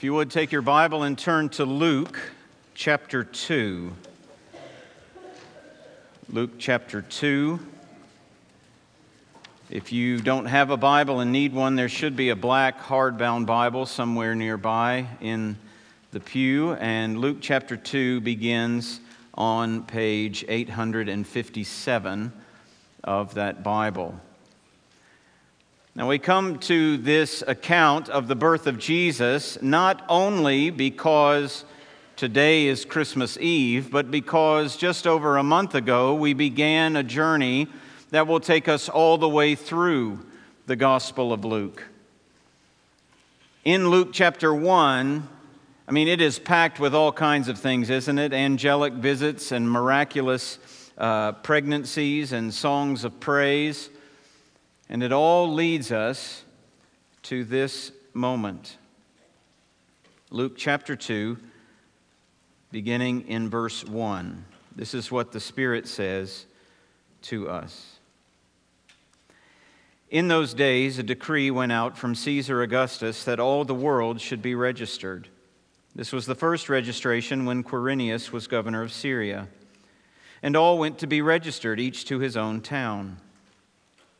If you would take your Bible and turn to Luke chapter 2. Luke chapter 2. If you don't have a Bible and need one, there should be a black hardbound Bible somewhere nearby in the pew. And Luke chapter 2 begins on page 857 of that Bible. Now, we come to this account of the birth of Jesus not only because today is Christmas Eve, but because just over a month ago we began a journey that will take us all the way through the Gospel of Luke. In Luke chapter 1, I mean, it is packed with all kinds of things, isn't it? Angelic visits and miraculous uh, pregnancies and songs of praise. And it all leads us to this moment. Luke chapter 2, beginning in verse 1. This is what the Spirit says to us. In those days, a decree went out from Caesar Augustus that all the world should be registered. This was the first registration when Quirinius was governor of Syria. And all went to be registered, each to his own town.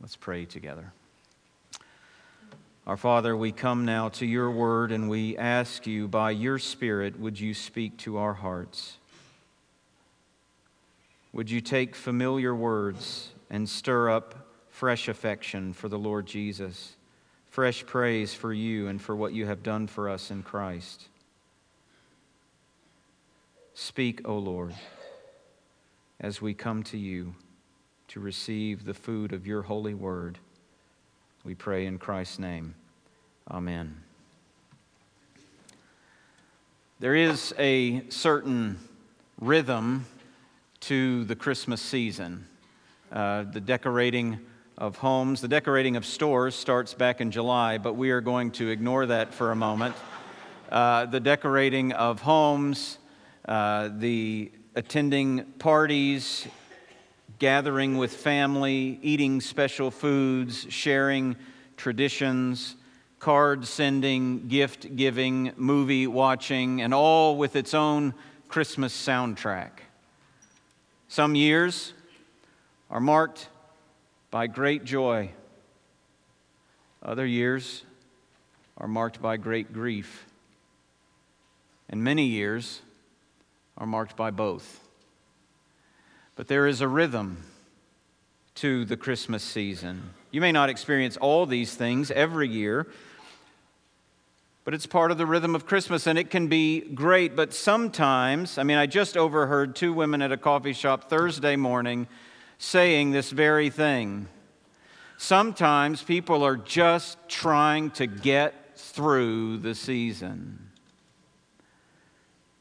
Let's pray together. Our Father, we come now to your word and we ask you, by your Spirit, would you speak to our hearts? Would you take familiar words and stir up fresh affection for the Lord Jesus, fresh praise for you and for what you have done for us in Christ? Speak, O Lord, as we come to you to receive the food of your holy word. We pray in Christ's name. Amen. There is a certain rhythm to the Christmas season. Uh, the decorating of homes, the decorating of stores starts back in July, but we are going to ignore that for a moment. Uh, the decorating of homes, uh, the attending parties, gathering with family, eating special foods, sharing traditions, card sending, gift giving, movie watching, and all with its own Christmas soundtrack. Some years are marked by great joy, other years are marked by great grief, and many years are marked by both. But there is a rhythm to the Christmas season. You may not experience all these things every year, but it's part of the rhythm of Christmas and it can be great. But sometimes, I mean, I just overheard two women at a coffee shop Thursday morning saying this very thing. Sometimes people are just trying to get through the season.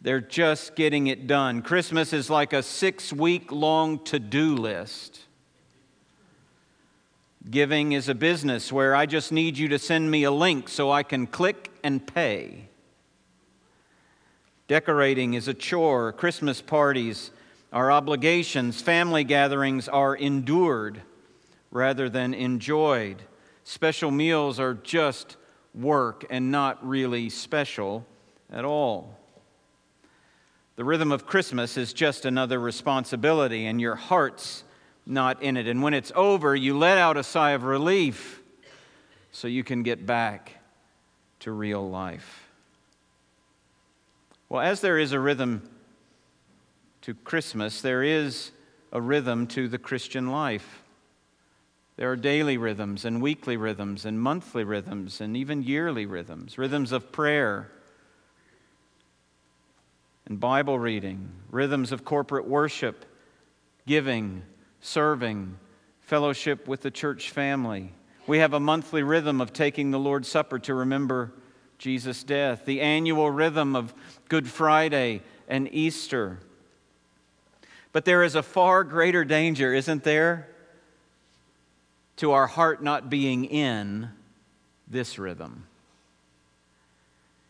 They're just getting it done. Christmas is like a six week long to do list. Giving is a business where I just need you to send me a link so I can click and pay. Decorating is a chore. Christmas parties are obligations. Family gatherings are endured rather than enjoyed. Special meals are just work and not really special at all. The rhythm of Christmas is just another responsibility, and your heart's not in it. And when it's over, you let out a sigh of relief so you can get back to real life. Well, as there is a rhythm to Christmas, there is a rhythm to the Christian life. There are daily rhythms and weekly rhythms and monthly rhythms and even yearly rhythms, rhythms of prayer and Bible reading, rhythms of corporate worship, giving, serving, fellowship with the church family. We have a monthly rhythm of taking the Lord's Supper to remember Jesus' death, the annual rhythm of Good Friday and Easter. But there is a far greater danger, isn't there, to our heart not being in this rhythm.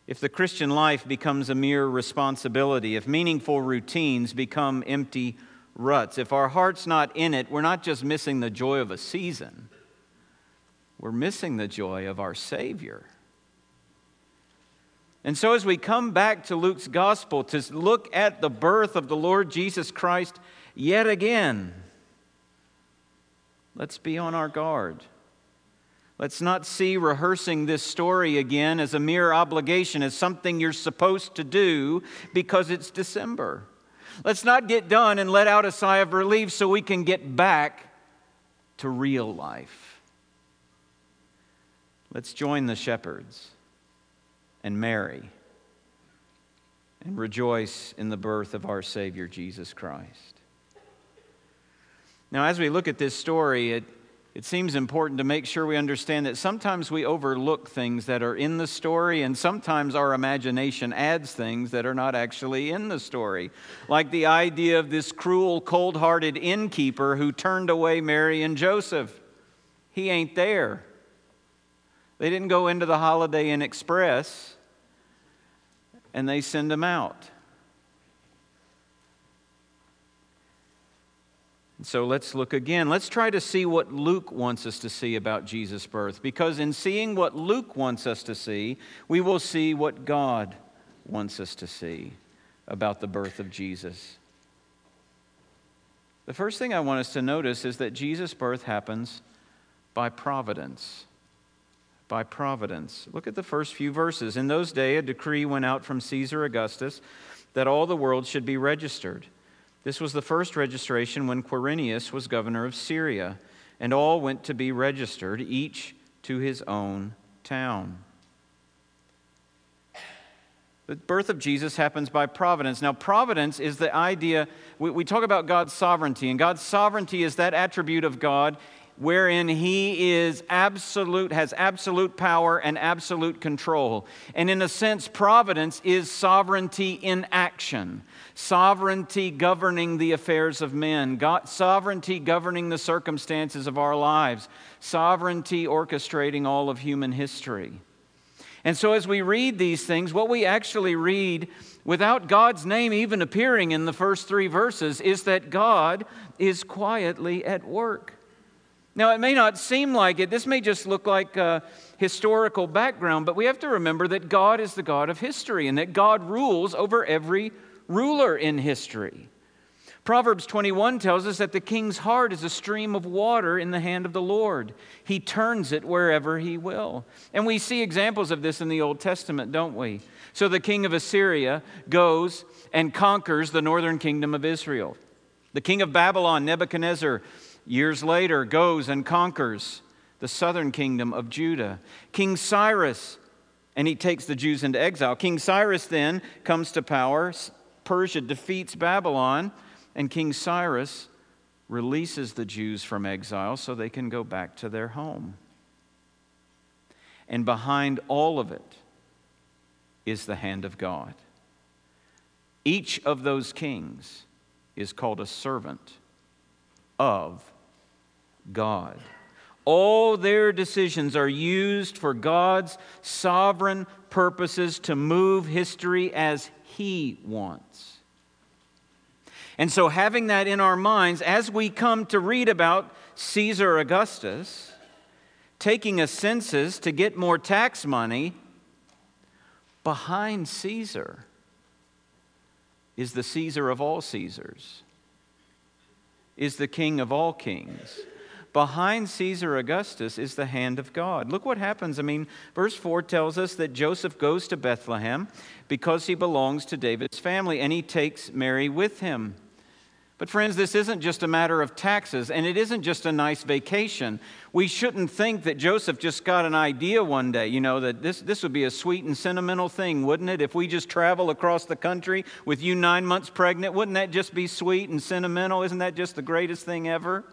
If the Christian life becomes a mere responsibility, if meaningful routines become empty ruts. If our heart's not in it, we're not just missing the joy of a season, we're missing the joy of our Savior. And so, as we come back to Luke's gospel to look at the birth of the Lord Jesus Christ yet again, let's be on our guard. Let's not see rehearsing this story again as a mere obligation, as something you're supposed to do because it's December. Let's not get done and let out a sigh of relief so we can get back to real life. Let's join the shepherds and Mary and rejoice in the birth of our Savior Jesus Christ. Now, as we look at this story, it it seems important to make sure we understand that sometimes we overlook things that are in the story, and sometimes our imagination adds things that are not actually in the story. Like the idea of this cruel, cold hearted innkeeper who turned away Mary and Joseph. He ain't there. They didn't go into the Holiday Inn Express and they send him out. So let's look again. Let's try to see what Luke wants us to see about Jesus' birth, because in seeing what Luke wants us to see, we will see what God wants us to see about the birth of Jesus. The first thing I want us to notice is that Jesus' birth happens by providence. By providence. Look at the first few verses. In those days, a decree went out from Caesar Augustus that all the world should be registered. This was the first registration when Quirinius was governor of Syria, and all went to be registered, each to his own town. The birth of Jesus happens by providence. Now, providence is the idea, we, we, talk about God's sovereignty, and God's sovereignty is that attribute of God wherein he is absolute has absolute power and absolute control. And in a sense providence is sovereignty in action sovereignty governing the affairs of men God, sovereignty governing the circumstances of our lives sovereignty orchestrating all of human history. And so as we read these things what we actually read without God's name even appearing in the first 3 verses is that God is quietly at work now, it may not seem like it. This may just look like a historical background, but we have to remember that God is the God of history and that God rules over every ruler in history. Proverbs 21 tells us that the king's heart is a stream of water in the hand of the Lord. He turns it wherever he will. And we see examples of this in the Old Testament, don't we? So the king of Assyria goes and conquers the northern kingdom of Israel. The king of Babylon, Nebuchadnezzar, years later, goes and conquers the southern kingdom of Judah. King Cyrus and he takes the Jews into exile. King Cyrus then comes to power. Persia defeats Babylon, and King Cyrus releases the Jews from exile so they can go back to their home. And behind all of it is the hand of God. Each of those kings is called a servant of God. All their decisions are used for God's sovereign purposes to move history as He wants. And so, having that in our minds, as we come to read about Caesar Augustus taking a census to get more tax money, behind Caesar is the Caesar of all Caesars, is the King of all kings behind Caesar Augustus is the hand of God. Look what happens. I mean, verse 4 tells us that Joseph goes to Bethlehem because he belongs to David's family and he takes Mary with him. But, friends, this isn't just a matter of taxes, and it isn't just a nice vacation. We shouldn't think that Joseph just got an idea one day, you know, that this, this would be a sweet and sentimental thing, wouldn't it? If we just travel across the country with you nine months pregnant, wouldn't that just be sweet and sentimental? Isn't that just the greatest thing ever?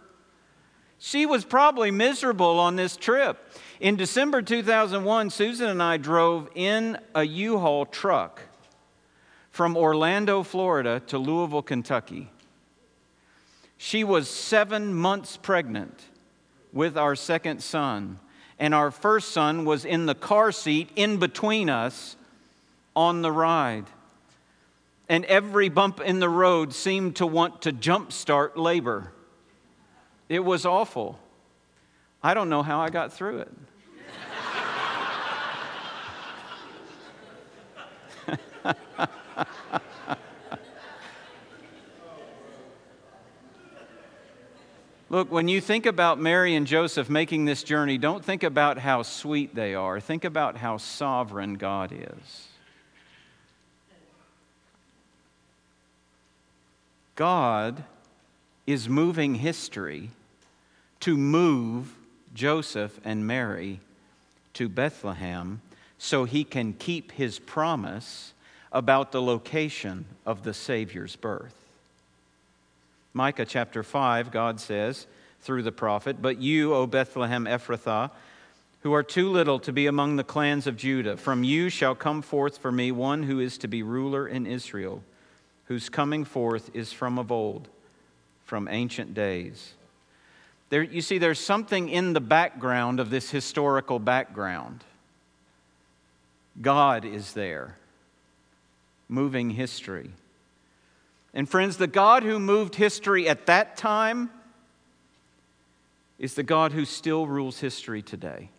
She was probably miserable on this trip. In December 2001, Susan and I drove in a U Haul truck from Orlando, Florida to Louisville, Kentucky. She was seven months pregnant with our second son, and our first son was in the car seat in between us on the ride. And every bump in the road seemed to want to jumpstart labor. It was awful. I don't know how I got through it. Look, when you think about Mary and Joseph making this journey, don't think about how sweet they are. Think about how sovereign God is. God is moving history to move Joseph and Mary to Bethlehem so he can keep his promise about the location of the Savior's birth. Micah chapter 5, God says through the prophet, But you, O Bethlehem Ephrathah, who are too little to be among the clans of Judah, from you shall come forth for me one who is to be ruler in Israel, whose coming forth is from of old, from ancient days. There, you see, there's something in the background of this historical background. God is there, moving history. And friends, the God who moved history at that time is the God who still rules history today.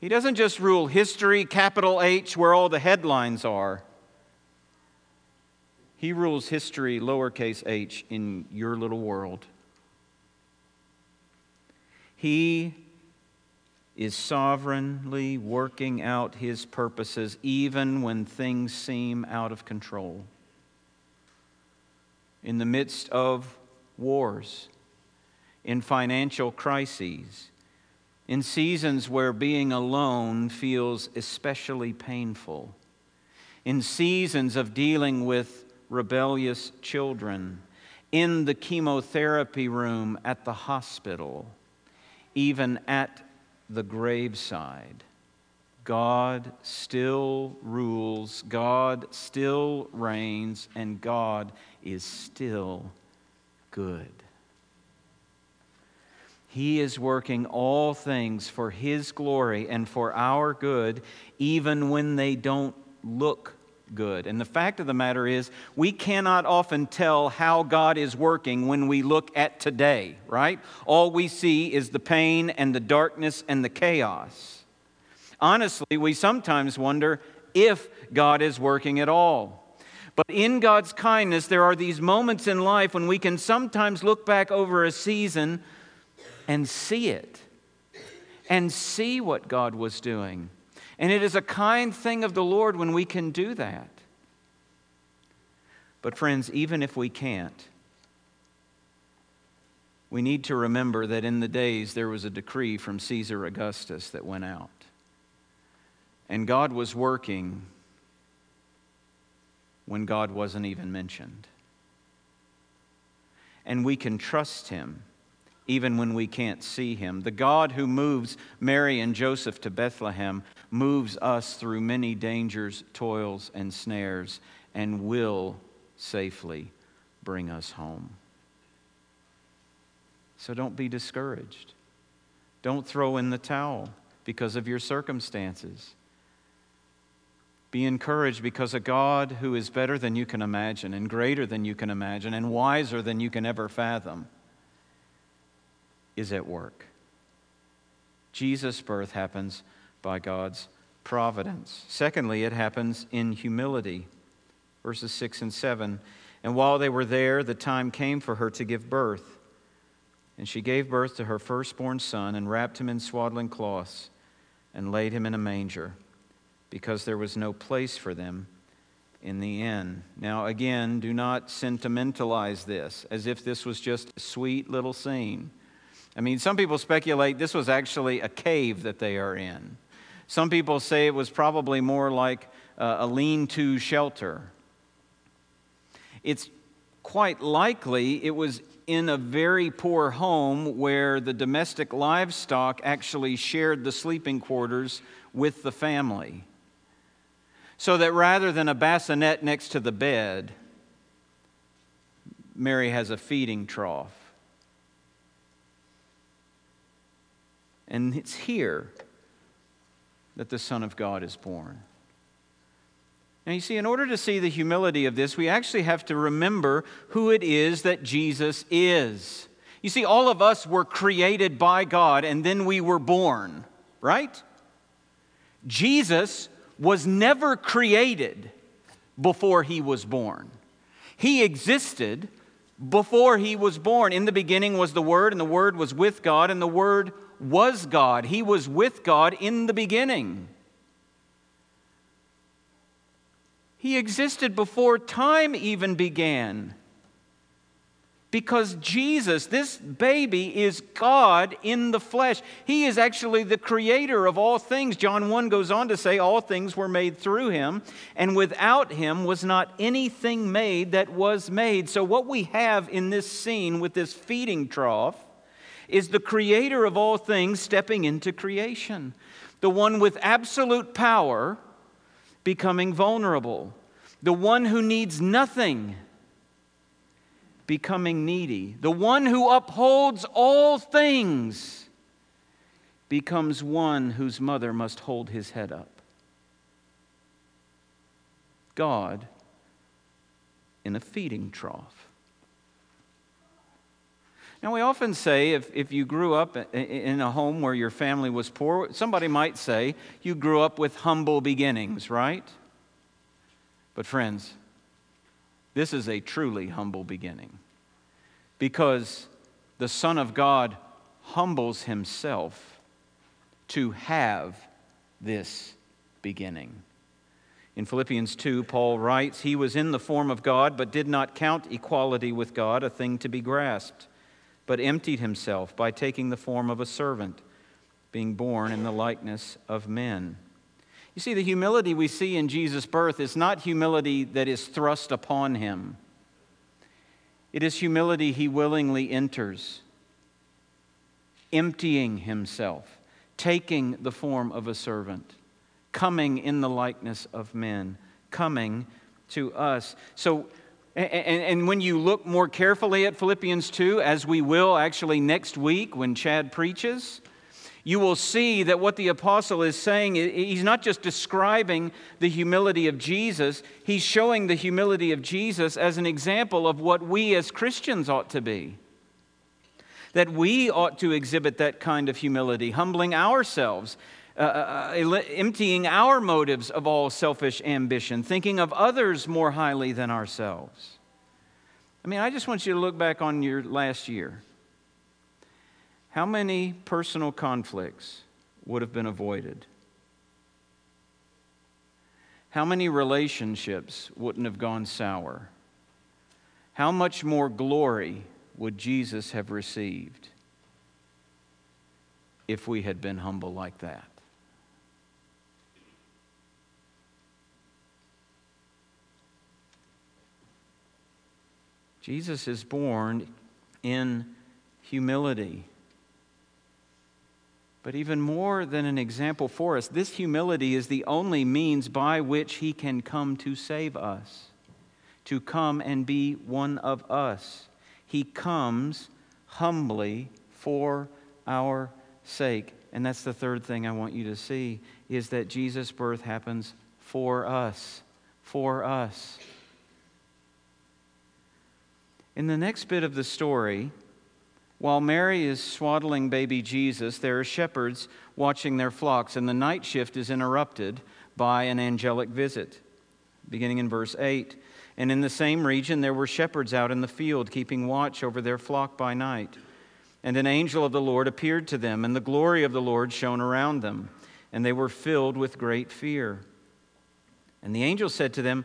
He doesn't just rule history, capital H, where all the headlines are. He rules history, lowercase h, in your little world. He is sovereignly working out his purposes even when things seem out of control. In the midst of wars, in financial crises, in seasons where being alone feels especially painful, in seasons of dealing with rebellious children, in the chemotherapy room at the hospital even at the graveside. God still rules, God still reigns, and God is still good. He is working all things for His glory and for our good, even when they don't look good. And the fact of the matter is, we cannot often tell how God is working when we look at today, right? All we see is the pain and the darkness and the chaos. Honestly, we sometimes wonder if God is working at all. But in God's kindness, there are these moments in life when we can sometimes look back over a season and see it, and see what God was doing and it is a kind thing of the Lord when we can do that. But, friends, even if we can't, we need to remember that in the days there was a decree from Caesar Augustus that went out. And God was working when God wasn't even mentioned. And we can trust Him even when we can't see Him. The God who moves Mary and Joseph to Bethlehem moves us through many dangers, toils, and snares, and will safely bring us home. So don't be discouraged. Don't throw in the towel because of your circumstances. Be encouraged because a God who is better than you can imagine, and greater than you can imagine, and wiser than you can ever fathom is at work. Jesus' birth happens by God's providence. Secondly, it happens in humility. Verses 6 and 7. And while they were there, the time came for her to give birth. And she gave birth to her firstborn son and wrapped him in swaddling cloths and laid him in a manger because there was no place for them in the inn. Now, again, do not sentimentalize this as if this was just a sweet little scene. I mean, some people speculate this was actually a cave that they are in. Some people say it was probably more like uh, a lean to shelter. It's quite likely it was in a very poor home where the domestic livestock actually shared the sleeping quarters with the family. So that rather than a bassinet next to the bed, Mary has a feeding trough. And it's here that the Son of God is born. Now, you see, in order to see the humility of this, we actually have to remember who it is that Jesus is. You see, all of us were created by God and then we were born, right? Jesus was never created before he was born. He existed before he was born. In the beginning was the Word, and the Word was with God, and the Word was God. He was with God in the beginning. He existed before time even began. Because Jesus, this baby, is God in the flesh. He is actually the creator of all things. John 1 goes on to say, All things were made through him, and without him was not anything made that was made. So, what we have in this scene with this feeding trough is the creator of all things stepping into creation, the one with absolute power becoming vulnerable, the one who needs nothing becoming needy, the one who upholds all things becomes one whose mother must hold his head up. God in a feeding trough. Now, we often say if, if you grew up in a home where your family was poor, somebody might say you grew up with humble beginnings, right? But, friends, this is a truly humble beginning because the Son of God humbles himself to have this beginning. In Philippians 2, Paul writes, He was in the form of God, but did not count equality with God a thing to be grasped but emptied himself by taking the form of a servant, being born in the likeness of men. You see, the humility we see in Jesus' birth is not humility that is thrust upon him, it is humility he willingly enters, emptying himself, taking the form of a servant, coming in the likeness of men, coming to us. So, and, and, when you look more carefully at Philippians 2, as we will actually next week when Chad preaches, you will see that what the apostle is saying, he's not just describing the humility of Jesus, he's showing the humility of Jesus as an example of what we as Christians ought to be. That we ought to exhibit that kind of humility, humbling ourselves uh emptying our motives of all selfish ambition, thinking of others more highly than ourselves. I mean, I just want you to look back on your last year. How many personal conflicts would have been avoided? How many relationships wouldn't have gone sour? How much more glory would Jesus have received if we had been humble like that? Jesus is born in humility. But even more than an example for us, this humility is the only means by which he can come to save us, to come and be one of us. He comes humbly for our sake. And that's the third thing I want you to see is that Jesus' birth happens for us, for us. In the next bit of the story, while Mary is swaddling baby Jesus, there are shepherds watching their flocks, and the night shift is interrupted by an angelic visit. Beginning in verse 8. And in the same region, there were shepherds out in the field, keeping watch over their flock by night. And an angel of the Lord appeared to them, and the glory of the Lord shone around them, and they were filled with great fear. And the angel said to them,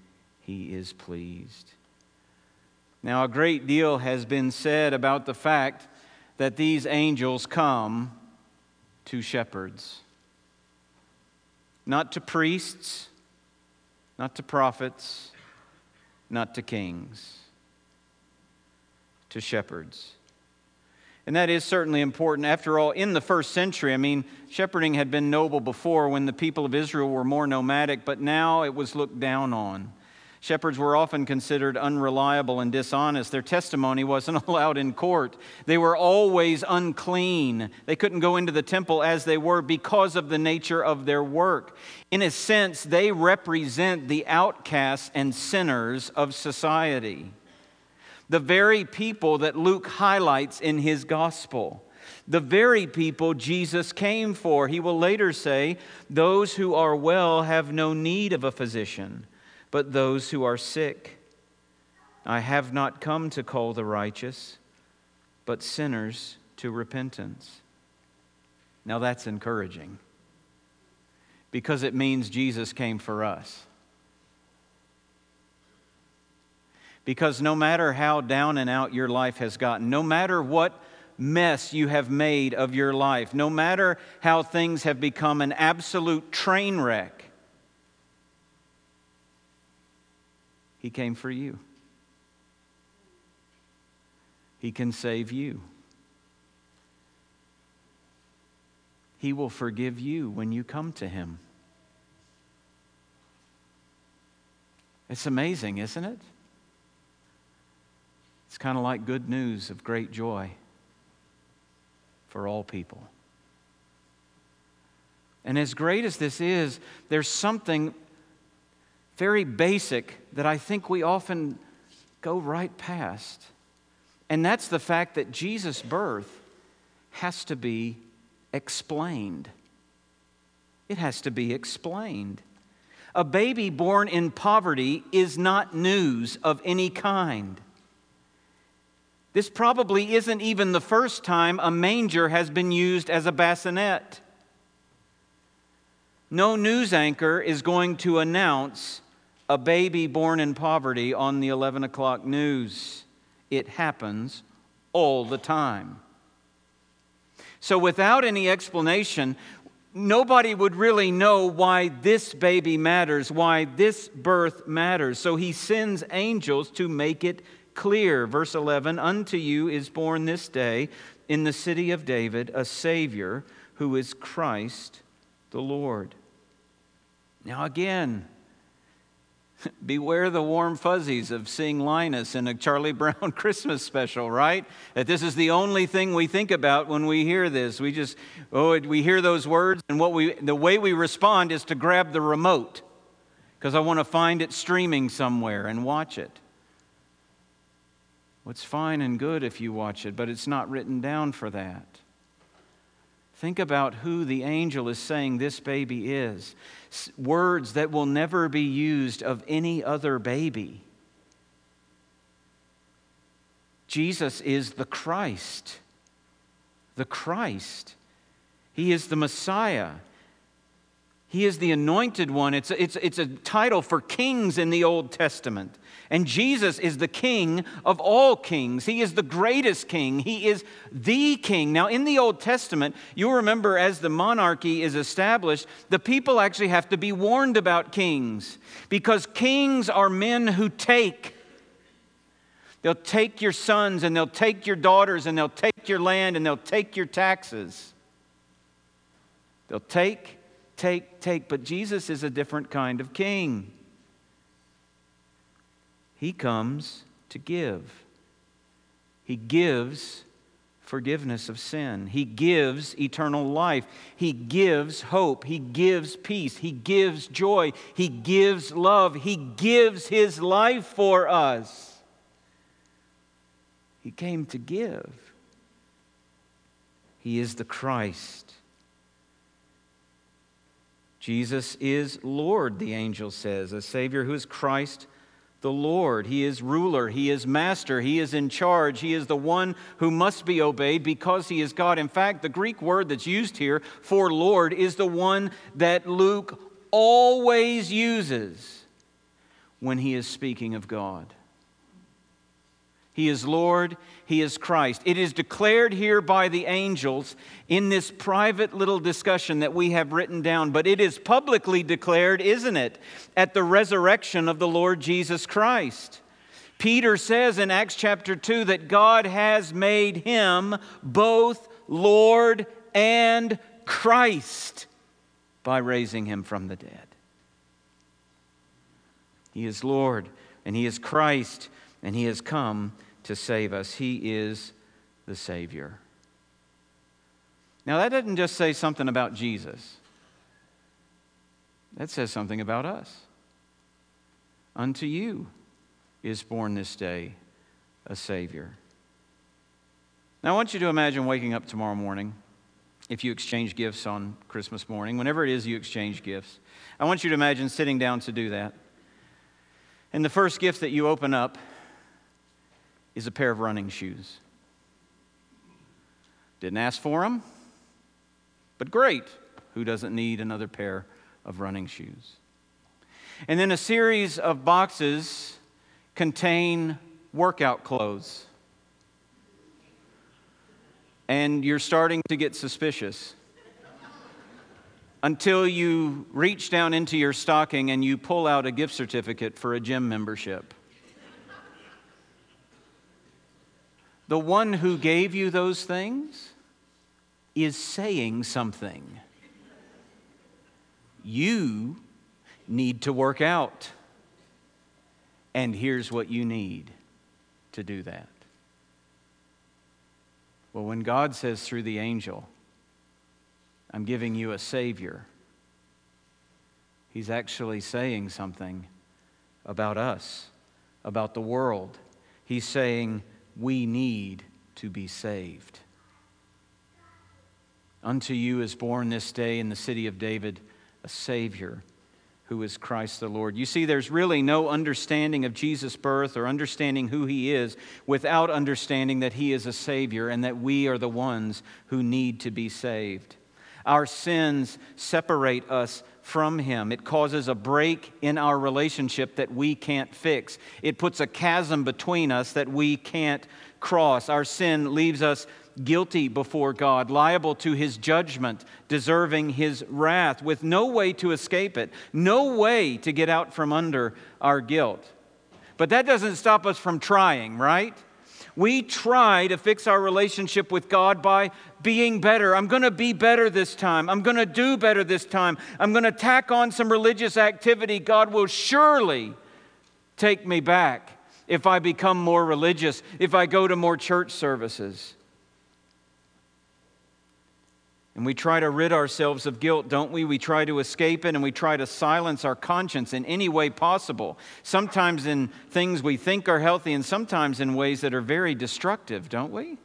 he is pleased. Now, a great deal has been said about the fact that these angels come to shepherds, not to priests, not to prophets, not to kings, to shepherds. And that is certainly important. After all, in the first century, I mean, shepherding had been noble before when the people of Israel were more nomadic, but now it was looked down on. Shepherds were often considered unreliable and dishonest. Their testimony wasn't allowed in court. They were always unclean. They couldn't go into the temple as they were because of the nature of their work. In a sense, they represent the outcasts and sinners of society. The very people that Luke highlights in his gospel the very people Jesus came for. He will later say, Those who are well have no need of a physician, but those who are sick. I have not come to call the righteous, but sinners to repentance. Now that's encouraging because it means Jesus came for us. Because no matter how down and out your life has gotten, no matter what mess you have made of your life, no matter how things have become an absolute train wreck, He came for you. He can save you. He will forgive you when you come to Him. It's amazing, isn't it? It's kind of like good news of great joy for all people. And as great as this is, there's something very basic that I think we often go right past. And that's the fact that Jesus' birth has to be explained. It has to be explained. A baby born in poverty is not news of any kind. This probably isn't even the first time a manger has been used as a bassinet. No news anchor is going to announce a baby born in poverty on the 11 o'clock news. It happens all the time. So, without any explanation, nobody would really know why this baby matters, why this birth matters. So, he sends angels to make it clear. Verse 11 Unto you is born this day in the city of David a Savior who is Christ the Lord. Now, again, Beware the warm fuzzies of seeing Linus in a Charlie Brown Christmas special, right? That this is the only thing we think about when we hear this. We just, oh, we hear those words, and what we, the way we respond is to grab the remote because I want to find it streaming somewhere and watch it. Well, it's fine and good if you watch it, but it's not written down for that. Think about who the angel is saying this baby is. Words that will never be used of any other baby. Jesus is the Christ. The Christ. He is the Messiah. He is the anointed one. It's a, it's, it's a title for kings in the Old Testament. And Jesus is the king of all kings. He is the greatest king. He is the king. Now, in the Old Testament, you'll remember as the monarchy is established, the people actually have to be warned about kings because kings are men who take. They'll take your sons and they'll take your daughters and they'll take your land and they'll take your taxes. They'll take take, take. But Jesus is a different kind of king. He comes to give. He gives forgiveness of sin. He gives eternal life. He gives hope. He gives peace. He gives joy. He gives love. He gives His life for us. He came to give. He is the Christ. Jesus is Lord, the angel says, a Savior who is Christ the Lord. He is ruler, He is master, He is in charge, He is the one who must be obeyed because He is God. In fact, the Greek word that's used here for Lord is the one that Luke always uses when he is speaking of God. He is Lord, He is Christ. It is declared here by the angels in this private little discussion that we have written down, but it is publicly declared, isn't it, at the resurrection of the Lord Jesus Christ. Peter says in Acts chapter 2 that God has made him both Lord and Christ by raising him from the dead. He is Lord and He is Christ and He has come to save us. He is the Savior. Now, that doesn't just say something about Jesus, that says something about us. Unto you is born this day a Savior. Now, I want you to imagine waking up tomorrow morning if you exchange gifts on Christmas morning, whenever it is you exchange gifts. I want you to imagine sitting down to do that. And the first gift that you open up is a pair of running shoes. Didn't ask for them, but great. Who doesn't need another pair of running shoes? And then a series of boxes contain workout clothes. And you're starting to get suspicious until you reach down into your stocking and you pull out a gift certificate for a gym membership. The one who gave you those things is saying something. You need to work out. And here's what you need to do that. Well, when God says through the angel, I'm giving you a Savior, He's actually saying something about us, about the world. He's saying, we need to be saved. Unto you is born this day in the city of David a Savior who is Christ the Lord. You see, there's really no understanding of Jesus' birth or understanding who he is without understanding that he is a Savior and that we are the ones who need to be saved. Our sins separate us from Him. It causes a break in our relationship that we can't fix. It puts a chasm between us that we can't cross. Our sin leaves us guilty before God, liable to His judgment, deserving His wrath, with no way to escape it, no way to get out from under our guilt. But that doesn't stop us from trying, right? We try to fix our relationship with God by being better. I'm going to be better this time. I'm going to do better this time. I'm going to tack on some religious activity. God will surely take me back if I become more religious, if I go to more church services. And we try to rid ourselves of guilt, don't we? We try to escape it and we try to silence our conscience in any way possible. Sometimes in things we think are healthy and sometimes in ways that are very destructive, don't we?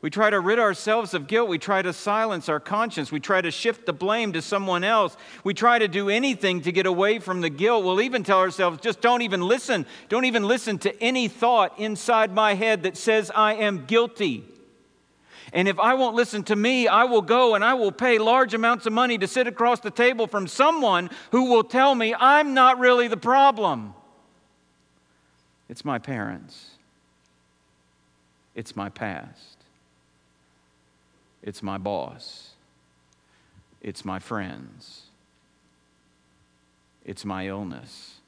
We try to rid ourselves of guilt. We try to silence our conscience. We try to shift the blame to someone else. We try to do anything to get away from the guilt. We'll even tell ourselves, just don't even listen. Don't even listen to any thought inside my head that says I am guilty. And if I won't listen to me, I will go and I will pay large amounts of money to sit across the table from someone who will tell me I'm not really the problem. It's my parents, it's my past. It's my boss. It's my friends. It's my illness.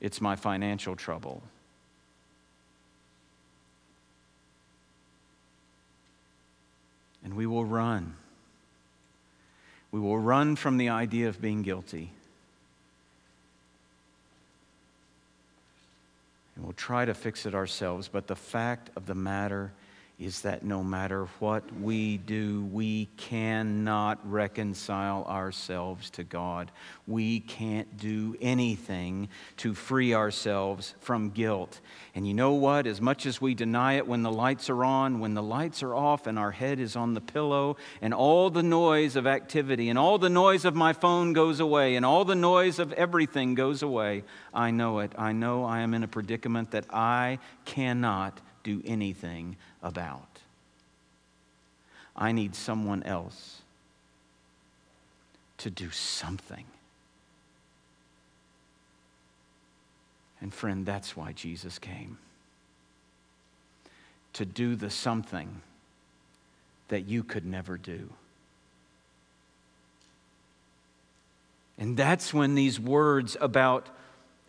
It's my financial trouble. And we will run. We will run from the idea of being guilty. And we'll try to fix it ourselves. But the fact of the matter is that no matter what we do, we cannot reconcile ourselves to God. We can't do anything to free ourselves from guilt. And you know what? As much as we deny it when the lights are on, when the lights are off and our head is on the pillow, and all the noise of activity and all the noise of my phone goes away and all the noise of everything goes away, I know it. I know I am in a predicament that I cannot do anything about. I need someone else to do something. And friend, that's why Jesus came. To do the something that you could never do. And that's when these words about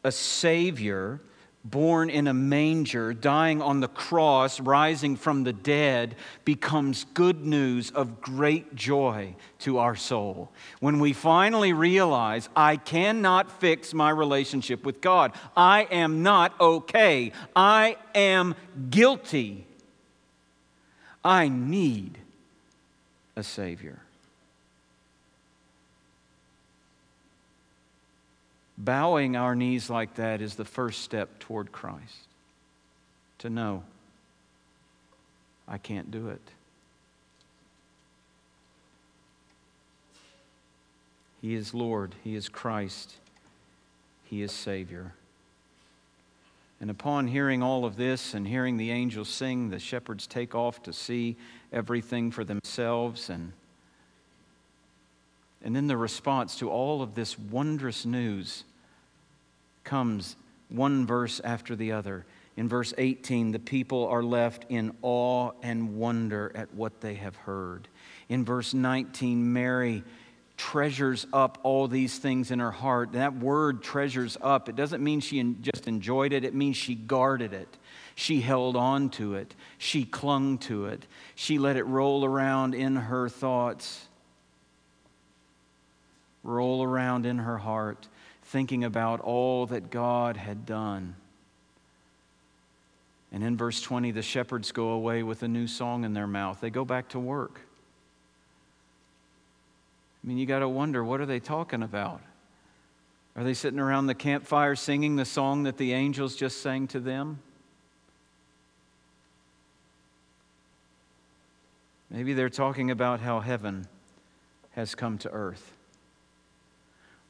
a Savior born in a manger, dying on the cross, rising from the dead, becomes good news of great joy to our soul. When we finally realize, I cannot fix my relationship with God, I am not okay, I am guilty, I need a Savior. Bowing our knees like that is the first step toward Christ. To know, I can't do it. He is Lord, He is Christ, He is Savior. And upon hearing all of this and hearing the angels sing, the shepherds take off to see everything for themselves. And, and then the response to all of this wondrous news comes one verse after the other. In verse 18, the people are left in awe and wonder at what they have heard. In verse 19, Mary treasures up all these things in her heart. That word treasures up, it doesn't mean she just enjoyed it, it means she guarded it. She held on to it. She clung to it. She let it roll around in her thoughts, roll around in her heart thinking about all that God had done. And in verse 20, the shepherds go away with a new song in their mouth. They go back to work. I mean, you got to wonder what are they talking about? Are they sitting around the campfire singing the song that the angels just sang to them? Maybe they're talking about how heaven has come to earth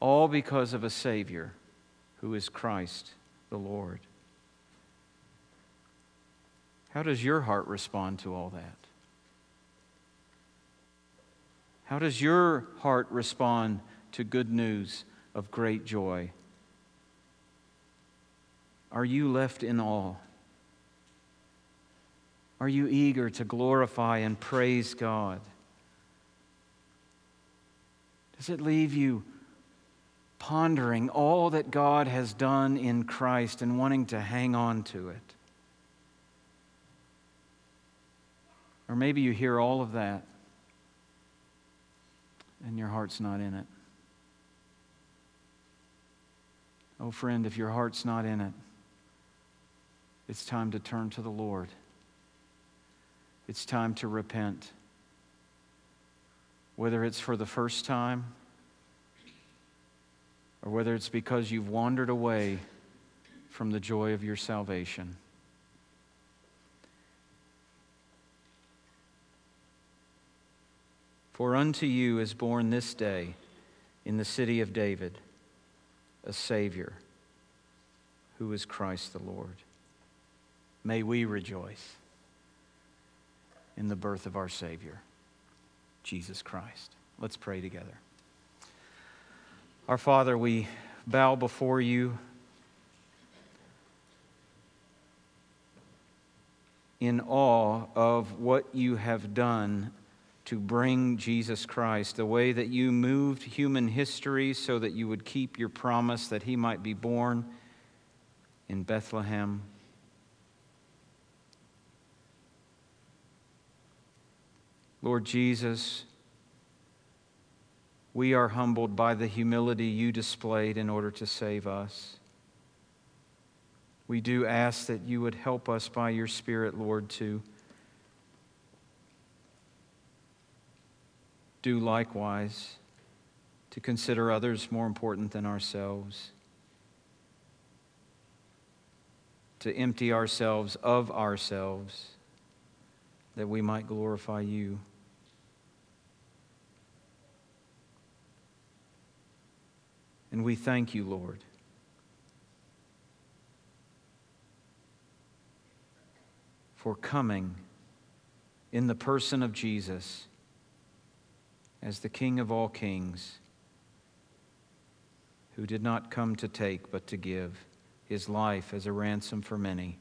all because of a Savior who is Christ the Lord. How does your heart respond to all that? How does your heart respond to good news of great joy? Are you left in awe? Are you eager to glorify and praise God? Does it leave you pondering all that God has done in Christ and wanting to hang on to it. Or maybe you hear all of that and your heart's not in it. Oh, friend, if your heart's not in it, it's time to turn to the Lord. It's time to repent. Whether it's for the first time or whether it's because you've wandered away from the joy of your salvation. For unto you is born this day in the city of David a Savior who is Christ the Lord. May we rejoice in the birth of our Savior, Jesus Christ. Let's pray together. Our Father, we bow before you in awe of what you have done to bring Jesus Christ, the way that you moved human history so that you would keep your promise that he might be born in Bethlehem. Lord Jesus, we are humbled by the humility you displayed in order to save us. We do ask that you would help us by your Spirit, Lord, to do likewise, to consider others more important than ourselves, to empty ourselves of ourselves that we might glorify you. And we thank you, Lord. For coming in the person of Jesus as the King of all kings, who did not come to take but to give his life as a ransom for many,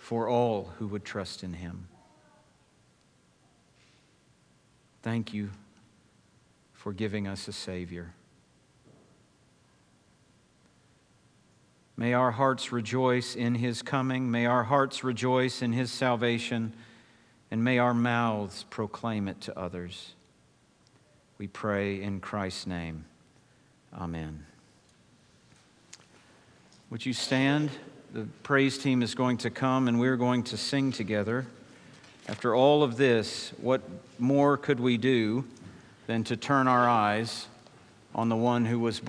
for all who would trust in him. Thank you for giving us a Savior. May our hearts rejoice in his coming. May our hearts rejoice in his salvation. And may our mouths proclaim it to others. We pray in Christ's name. Amen. Would you stand? The praise team is going to come and we're going to sing together. After all of this, what more could we do than to turn our eyes on the one who was born?